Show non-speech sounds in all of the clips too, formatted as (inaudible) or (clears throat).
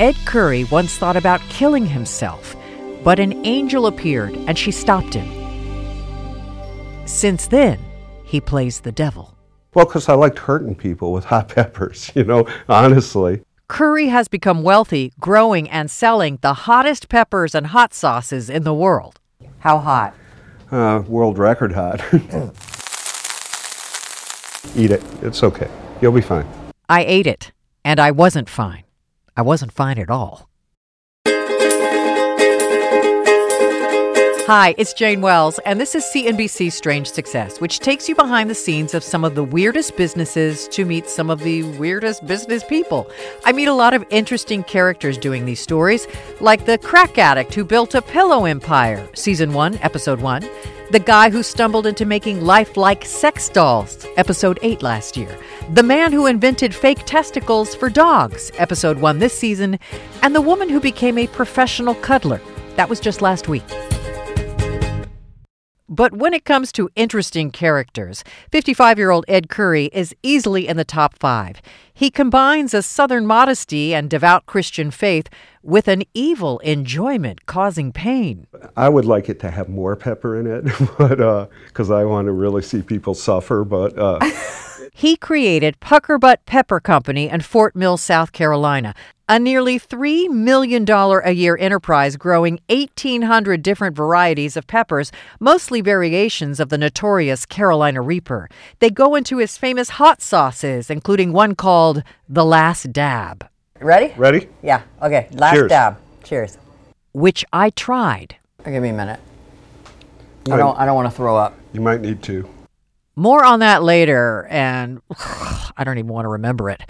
Ed Currie once thought about killing himself, but an angel appeared and she stopped him. Since then, he plays the devil. Well, because I liked hurting people with (laughs) hot peppers, you know, honestly. Currie has become wealthy growing and selling the hottest peppers and hot sauces in the world. How hot? Uh, world record hot. (laughs) Eat it. It's okay. You'll be fine. I ate it, and I wasn't fine. I wasn't fine at all. Hi, it's Jane Wells, and this is CNBC Strange Success, which takes you behind the scenes of some of the weirdest businesses to meet some of the weirdest business people. I meet a lot of interesting characters doing these stories, like the crack addict who built a pillow empire, Season 1, Episode 1, the guy who stumbled into making lifelike sex dolls, Episode 8 last year, the man who invented fake testicles for dogs, Episode 1 this season, and the woman who became a professional cuddler. That was just last week. But when it comes to interesting characters, 55 year old Ed Currie is easily in the top five. He combines a southern modesty and devout Christian faith with an evil enjoyment causing pain. I would like it to have more pepper in it, (laughs) but because uh, I want to really see people suffer. But uh, (laughs) he created Puckerbutt Pepper Company in Fort Mill, South Carolina, a nearly $3 million a year enterprise growing 1,800 different varieties of peppers, mostly variations of the notorious Carolina Reaper. They go into his famous hot sauces, including one called The Last Dab. Ready? ready? Yeah. Okay. Last Cheers. dab. Cheers. Which I tried. Give me a minute. I don't. I don't want to throw up. You might need to. More on that later, and (sighs) I don't even want to remember it.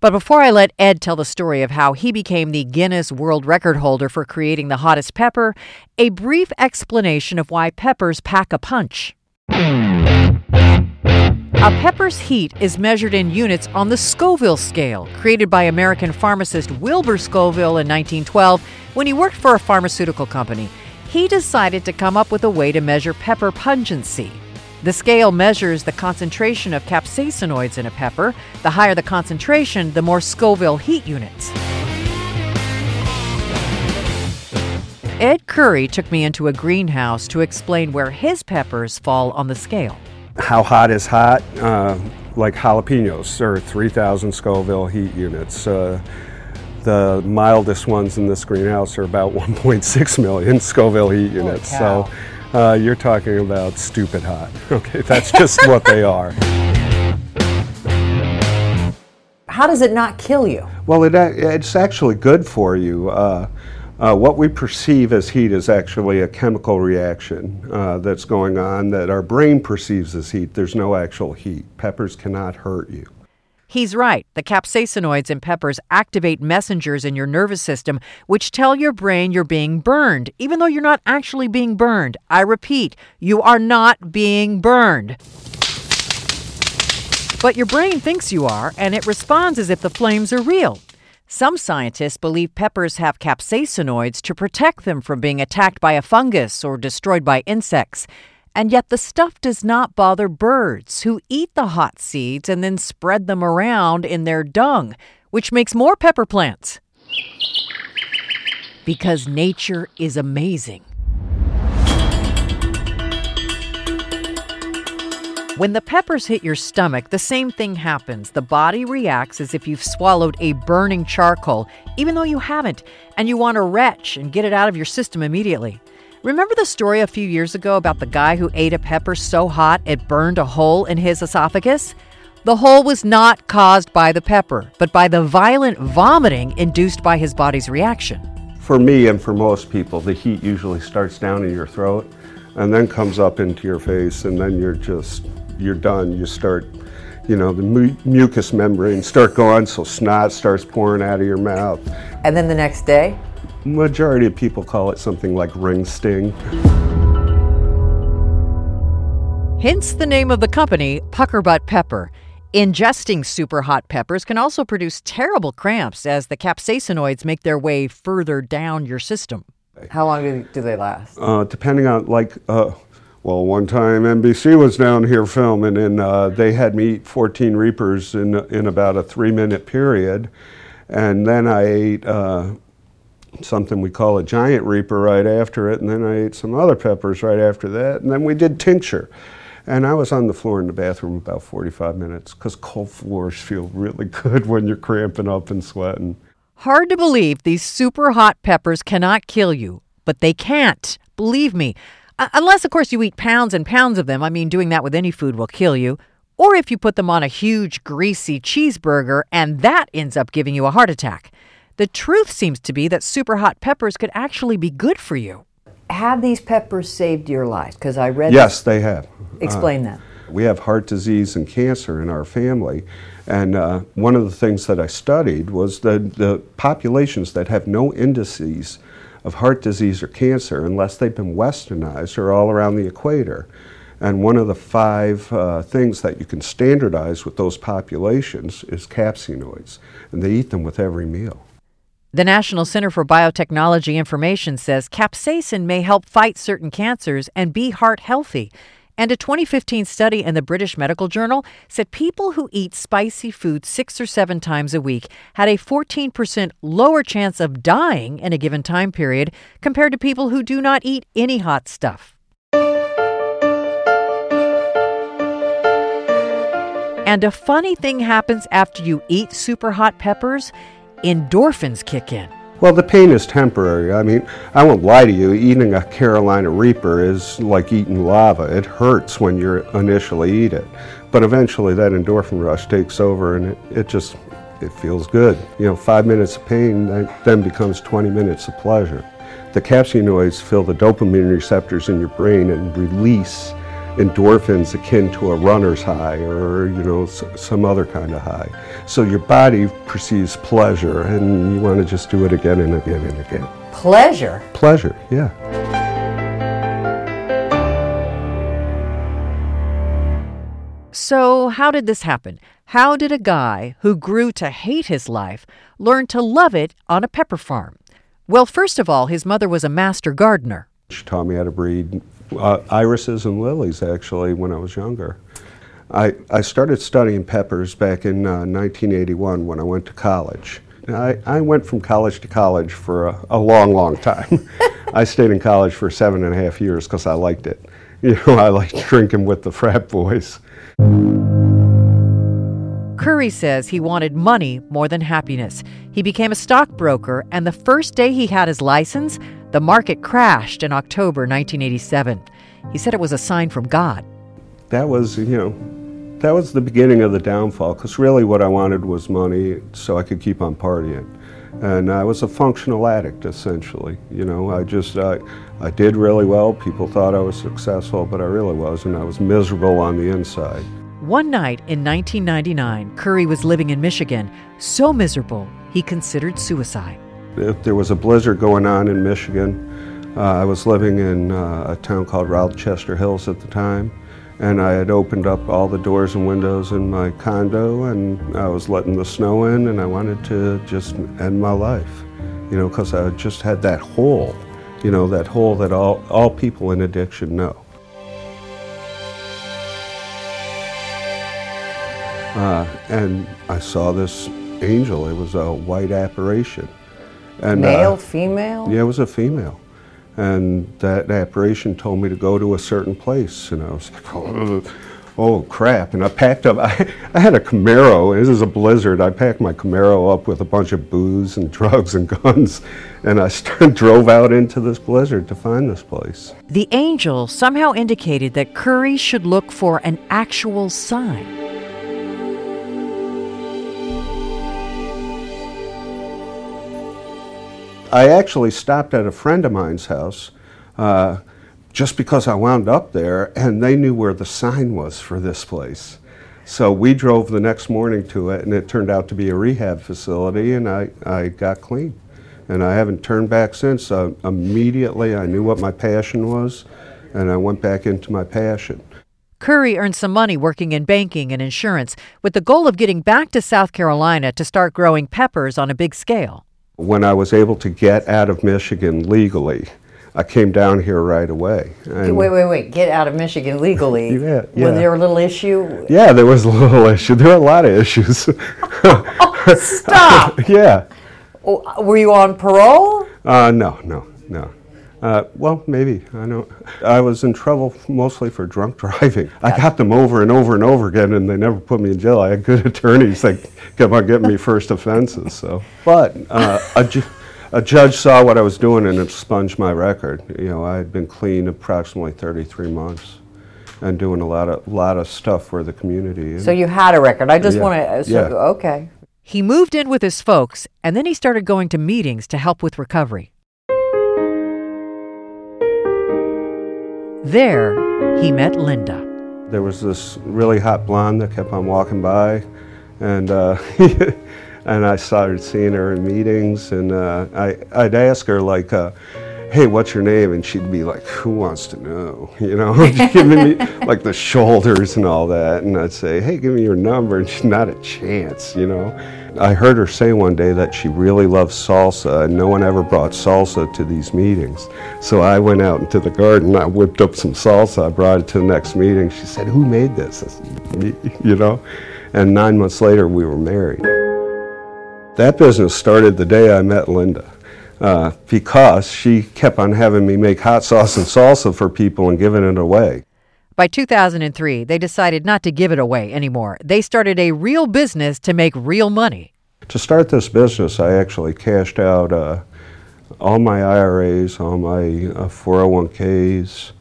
But before I let Ed tell the story of how he became the Guinness World Record holder for creating the hottest pepper, a brief explanation of why peppers pack a punch. A pepper's heat is measured in units on the Scoville scale, created by American pharmacist Wilbur Scoville in 1912 when he worked for a pharmaceutical company. He decided to come up with a way to measure pepper pungency. The scale measures the concentration of capsaicinoids in a pepper. The higher the concentration, the more Scoville heat units. Ed Currie took me into a greenhouse to explain where his peppers fall on the scale. How hot is hot? Uh, like jalapenos or 3,000 Scoville heat units. Uh, the mildest ones in this greenhouse are about (laughs) 1.6 million Scoville heat units. So uh, you're talking about stupid hot. (laughs) Okay, that's just what they are. How does it not kill you? Well, it, it's actually good for you. Uh, uh, what we perceive as heat is actually a chemical reaction uh, that's going on that our brain perceives as heat. There's no actual heat. Peppers cannot hurt you. He's right. The capsaicinoids in peppers activate messengers in your nervous system, which tell your brain you're being burned, even though you're not actually being burned. I repeat, you are not being burned. But your brain thinks you are, and it responds as if the flames are real. Some scientists believe peppers have capsaicinoids to protect them from being attacked by a fungus or destroyed by insects. And yet, the stuff does not bother birds who eat the hot seeds and then spread them around in their dung, which makes more pepper plants. Because nature is amazing. When the peppers hit your stomach, the same thing happens. The body reacts as if you've swallowed a burning charcoal, even though you haven't, and you want to retch and get it out of your system immediately. Remember the story a few years ago about the guy who ate a pepper so hot it burned a hole in his esophagus? The hole was not caused by the pepper, but by the violent vomiting induced by his body's reaction. For me and for most people, the heat usually starts down in your throat and then comes up into your face, and then you're just, you're done. You start, you know, the mu- mucous membranes start going, so snot starts pouring out of your mouth. And then the next day, Majority of people call it something like ring sting. Hence the name of the company, Puckerbutt Pepper. Ingesting super hot peppers can also produce terrible cramps as the capsaicinoids make their way further down your system. how long do, do they last? uh, depending on like uh, well one time nbc was down here filming and uh, they had me eat 14 reapers in, in about a three minute period And then I ate uh, something we call a giant reaper right after it, and then I ate some other peppers right after that, and then we did tincture. And I was on the floor in the bathroom about 45 minutes because cold floors feel really (laughs) good when you're cramping up and sweating. Hard to believe these super hot peppers cannot kill you, but they can't. Believe me. Uh, unless, of course, you eat pounds and pounds of them. I mean, doing that with any food will kill you. Or if you put them on a huge, greasy cheeseburger and that ends up giving you a heart attack. The truth seems to be that super hot peppers could actually be good for you. Have these peppers saved your life? Because I read. Yes, they have. Explain uh, that. We have heart disease and cancer in our family. And uh, one of the things that I studied was the, the populations that have no indices of heart disease or cancer, unless they've been westernized, are all around the equator. And one of the five uh, things that you can standardize with those populations is capsaicinoids, and they eat them with every meal. The National Center for Biotechnology Information says capsaicin may help fight certain cancers and be heart healthy. And a 2015 study in the British Medical Journal said people who eat spicy food six or seven times a week had a 14% lower chance of dying in a given time period compared to people who do not eat any hot stuff. And a funny thing happens after you eat super hot peppers endorphins kick in. Well, the pain is temporary. I mean, I won't lie to you, eating a Carolina Reaper is like eating lava. It hurts when you initially eat it. But eventually that endorphin rush takes over and it, it just it feels good. You know, five minutes of pain then becomes 20 minutes of pleasure. The capsaicinoids fill the dopamine receptors in your brain and release endorphins akin to a runner's high or you know some other kind of high. So your body perceives pleasure and you want to just do it again and again and again. Pleasure? Pleasure, yeah. So, how did this happen? How did a guy who grew to hate his life learn to love it on a pepper farm? Well, first of all, his mother was a master gardener. She taught me how to breed uh, irises and lilies actually when I was younger. I, I started studying peppers back in uh, 1981 when I went to college. I, I went from college to college for a, a long, long time. (laughs) I stayed in college for seven and a half years because I liked it. (laughs) You know, I liked drinking with the frat boys. Currie says he wanted money more than happiness. He became a stockbroker, and the first day he had his license, the market crashed in October 1987. He said it was a sign from God. That was, you know, that was the beginning of the downfall because really what I wanted was money so I could keep on partying. And I was a functional addict essentially. You know, I just, I, I did really well. People thought I was successful, but I really wasn't. I was miserable on the inside. One night in 1999, Currie was living in Michigan, so miserable he considered suicide. If there was a blizzard going on in Michigan, uh, I was living in uh, a town called Rochester Hills at the time, and I had opened up all the doors and windows in my condo, and I was letting the snow in, and I wanted to just end my life, you know, because I just had that hole, you know, that hole that all, all people in addiction know. Uh, and I saw this angel. It was a white apparition. And, Male, uh, female? Yeah, it was a female. And that apparition told me to go to a certain place. And I was like, (laughs) oh, oh crap. And I packed up, (laughs) I, I had a Camaro. This is a blizzard. I packed my Camaro up with a bunch of booze and (laughs) drugs and guns. And I started, drove out into this blizzard to find this place. The angel somehow indicated that Currie should look for an actual sign. I actually stopped at a friend of mine's house uh, just because I wound up there and they knew where the sign was for this place. So we drove the next morning to it and it turned out to be a rehab facility and I, I got clean. And I haven't turned back since. Uh, immediately I knew what my passion was and I went back into my passion. Currie earned some money working in banking and insurance with the goal of getting back to South Carolina to start growing peppers on a big scale. When I was able to get out of Michigan legally, I came down here right away. wait, wait, wait! Get out of Michigan legally. (laughs) yeah, yeah. Was there a little issue? Yeah, there was a little (laughs) issue. There were a lot of issues. (laughs) oh, stop. yeah. Were you on parole? Uh, no, no, no. Uh, well, maybe. I know. (laughs) I was in trouble mostly for drunk driving. I got them over and over and over again, and they never put me in jail. I had good (laughs) attorneys that kept on getting me first offenses. So, but uh, a, ju- a judge saw what I was doing and expunged my record. You know, I had been clean approximately 33 months and doing a lot of lot of stuff for the community. So you had a record. I just Yeah. want to. So, Yeah. Okay. He moved in with his folks, and then he started going to meetings to help with recovery. There, he met Linda. There was this really hot blonde that kept on walking by, and uh, (laughs) and I started seeing her in meetings, and uh, I I'd ask her like, uh, "Hey, what's your name?" And she'd be like, "Who wants to know?" (laughs) You know, (laughs) She'd give me like the shoulders and all that, and I'd say, "Hey, give me your number," and she's not a chance, you know. I heard her say one day that she really loves salsa, and no one ever brought salsa to these meetings. So I went out into the garden, I whipped up some salsa, I brought it to the next meeting. She said, Who made this? Said, (laughs) you know? And nine months later, we were married. That business started the day I met Linda. Uh, because she kept on having me make hot sauce and salsa for people and giving it away. By 2003, they decided not to give it away anymore. They started a real business to make real money. To start this business, I actually cashed out uh, all my IRAs, all my uh, 401ks.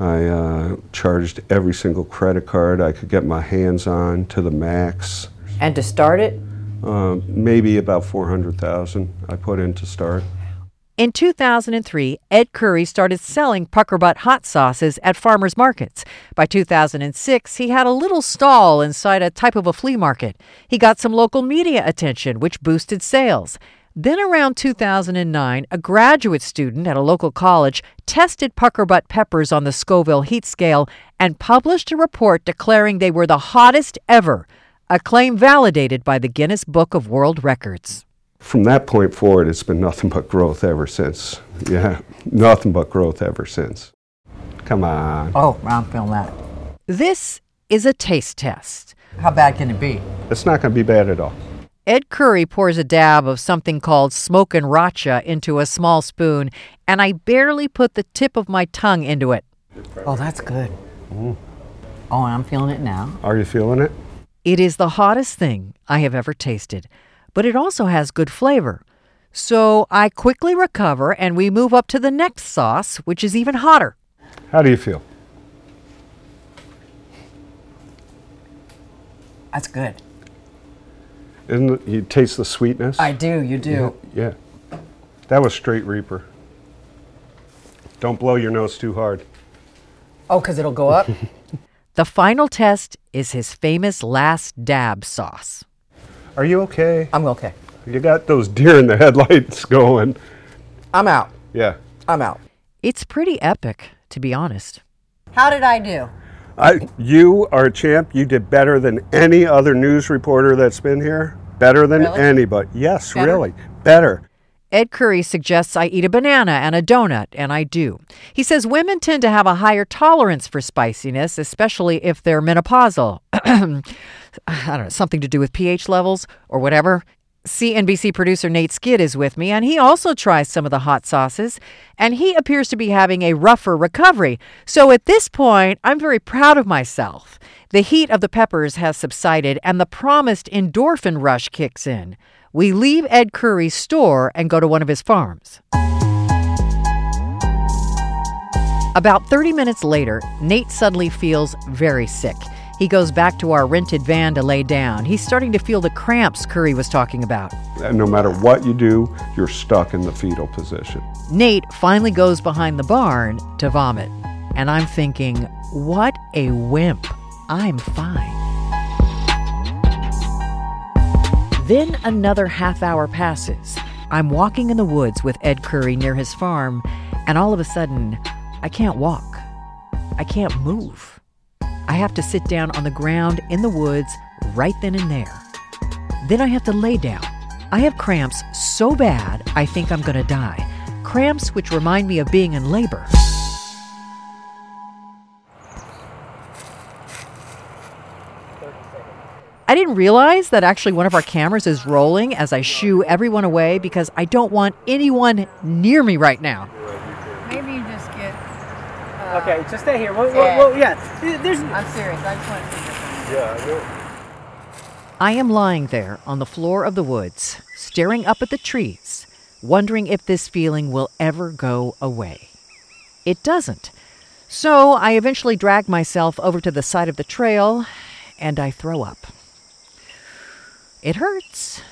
I uh, charged every single credit card I could get my hands on to the max. And to start it, Um, maybe about 400,000 I put in to start. In 2003, Ed Currie started selling Puckerbutt hot sauces at farmers markets. By 2006, he had a little stall inside a type of a flea market. He got some local media attention, which boosted sales. Then around 2009, a graduate student at a local college tested Puckerbutt peppers on the Scoville heat scale and published a report declaring they were the hottest ever, a claim validated by the Guinness Book of World Records. From that point forward, it's been nothing but growth ever since. Yeah, nothing but growth ever since. Come on. oh, I'm feeling that. This is a taste test. How bad can it be? It's not going to be bad at all. Ed Currie pours a dab of something called smokin' racha into a small spoon, and I barely put the tip of my tongue into it. Oh, that's good. Oh, I'm feeling it now. Are you feeling it? It is the hottest thing I have ever tasted, but it also has good flavor. So I quickly recover and we move up to the next sauce, which is even hotter. How do you feel? That's good. Isn't it, you taste the sweetness? I do. You do. Yeah. That was straight Reaper. Don't blow your nose too hard. Oh, because it'll go up. (laughs) The final test is his famous last dab sauce. Are you okay? I'm okay. You got those deer in the headlights (laughs) going. I'm out. Yeah. I'm out. It's pretty epic, to be honest. How did I do? I, you are a champ. You did better than any other news reporter that's been here. Better than Really? anybody. Yes, Better? really. Better. Ed Currie suggests I eat a banana and a donut, and I do. He says women tend to have a higher tolerance for spiciness, especially if they're menopausal. (clears throat) I don't know, something to do with pH levels or whatever. CNBC producer Nate Skid is with me, and he also tries some of the hot sauces, and he appears to be having a rougher recovery. So at this point, I'm very proud of myself. The heat of the peppers has subsided, and the promised endorphin rush kicks in. We leave Ed Currie's store and go to one of his farms. About 30 minutes later, Nate suddenly feels very sick. He goes back to our rented van to lay down. He's starting to feel the cramps Currie was talking about. And no matter what you do, you're stuck in the fetal position. Nate finally goes behind the barn to vomit. And I'm thinking, what a wimp. I'm fine. Then another half hour passes. I'm walking in the woods with Ed Currie near his farm, and all of a sudden, I can't walk. I can't move. I have to sit down on the ground in the woods right then and there. Then I have to lay down. I have cramps so bad I think I'm going to die. cramps which remind me of being in labor. I didn't realize that actually one of our cameras is rolling as I shoo everyone away because I don't want anyone near me right now. Maybe you just get. Uh, okay, so stay here. Well, yeah. well, well, yeah. There's. I'm serious. I just want to see your Yeah, I am lying there on the floor of the woods, staring up at the trees, wondering if this feeling will ever go away. It doesn't. So I eventually drag myself over to the side of the trail and I throw up. It hurts,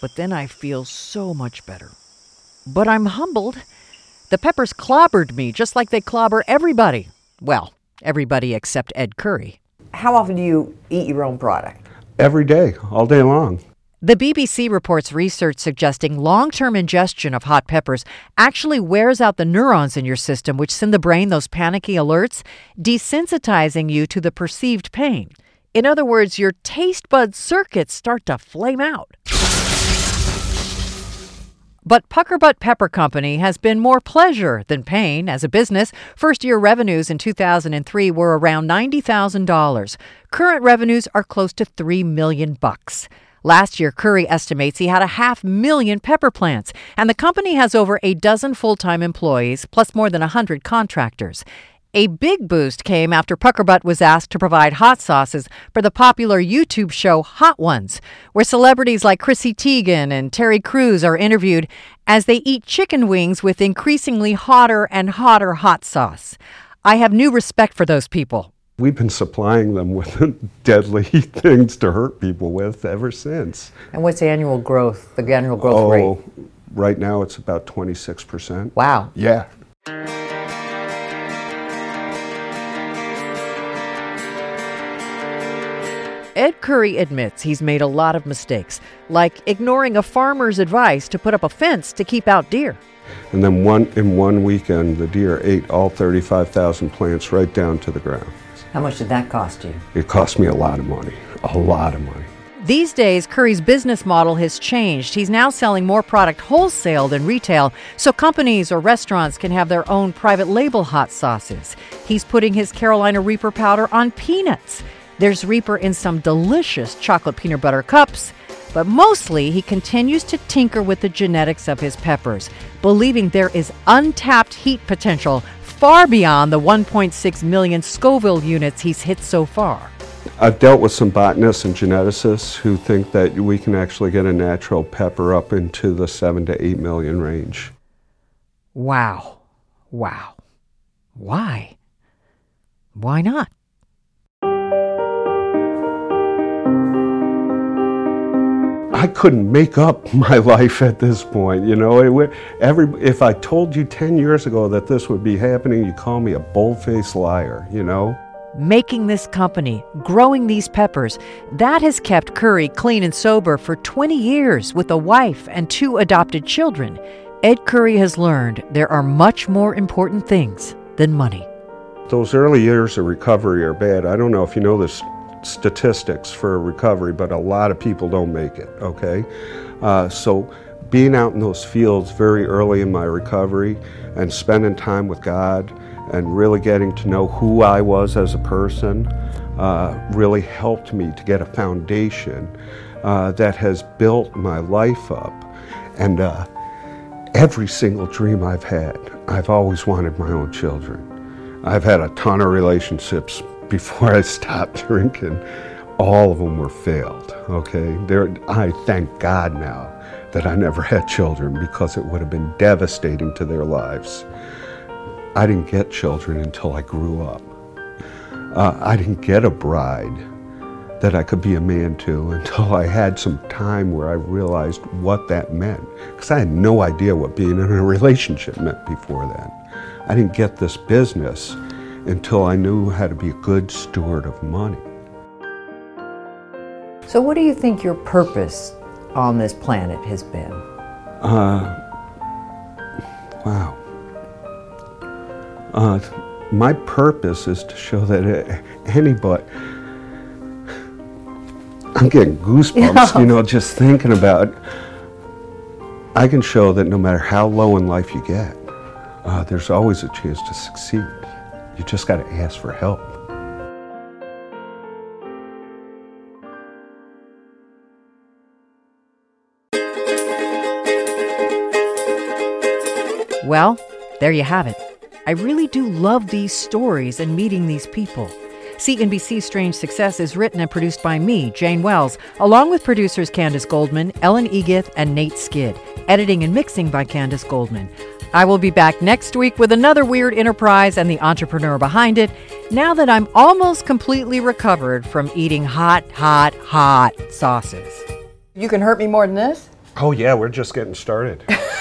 but then I feel so much better. But I'm humbled. The peppers clobbered me just like they clobber everybody. Well, everybody except Ed Currie. How often do you eat your own product? Every day, all day long. The BBC reports research suggesting long term ingestion of hot peppers actually wears out the neurons in your system, which send the brain those panicky alerts, desensitizing you to the perceived pain. In other words, your taste bud circuits start to flame out. But Puckerbutt Pepper Company has been more pleasure than pain as a business. First year revenues in 2003 were around $90,000. Current revenues are close to 3 million bucks. Last year, Currie estimates he had a half million pepper plants, and the company has over a dozen full time employees, plus more than a 100 contractors. A big boost came after Puckerbutt was asked to provide hot sauces for the popular YouTube show Hot Ones, where celebrities like Chrissy Teigen and Terry Crews are interviewed as they eat chicken wings with increasingly hotter and hotter hot sauce. I have new respect for those people. We've been supplying them with (laughs) deadly things to hurt people with ever since. And what's the annual growth, the annual growth rate? oh, rate? right now it's about 26%. Wow. Yeah. Ed Currie admits he's made a lot of mistakes, like ignoring a farmer's advice to put up a fence to keep out deer. And then one in one weekend, the deer ate all 35,000 plants right down to the ground. How much did that cost you? It cost me a lot of money, a lot of money. These days, Currie's business model has changed. He's now selling more product wholesale than retail, so companies or restaurants can have their own private label hot sauces. He's putting his Carolina Reaper powder on peanuts. There's Reaper in some delicious chocolate peanut butter cups, but mostly he continues to tinker with the genetics of his peppers, believing there is untapped heat potential far beyond the 1.6 million Scoville units he's hit so far. I've dealt with some botanists and geneticists who think that we can actually get a natural pepper up into the 7 to 8 million range. Wow. Wow. Why? Why not? I couldn't make up (laughs) my life at this point. You know, it, every if I told you 10 years ago that this would be happening, you'd call me a bold-faced liar, you know? Making this company, growing these peppers, that has kept Currie clean and sober for 20 years with a wife and two adopted children. Ed Currie has learned there are much more important things than money. Those early years of recovery are bad. I don't know if you know this statistics for recovery, but a lot of people don't make it, okay? Uh, so being out in those fields very early in my recovery and spending time with God and really getting to know who I was as a person uh, really helped me to get a foundation uh, that has built my life up. And uh, every single dream I've had, I've always wanted my own children. I've had a ton of relationships before I stopped (laughs) drinking, all of them were failed. Okay, there. I thank God now that I never (laughs) had children because it would have been devastating to their lives. I didn't get children until I grew up. Uh, I didn't get a bride that I could be a man to (laughs) until I had some time where I realized what that meant. Because I had no idea what being in a relationship meant before then. I didn't get this business until I knew how to be a good steward of money. So, what do you think your purpose on this planet has been? Uh, wow. Uh, my purpose is to show that anybody. I'm getting goosebumps, you (laughs) know, just thinking about. I can show that no matter how low in life you get, uh, there's always a chance to succeed. You just got to ask for help. Well, there you have it. I really do love these stories and meeting these people. CNBC's Strange Success is written and produced by me, Jane Wells, along with producers Candace Goldman, Ellen Egith, and Nate Skid. Editing and mixing by Candace Goldman. I will be back next week with another weird enterprise and the entrepreneur behind it, now that I'm almost completely recovered from eating hot, hot, hot sauces. You can hurt me more than this? Oh, yeah, we're just getting started. (laughs)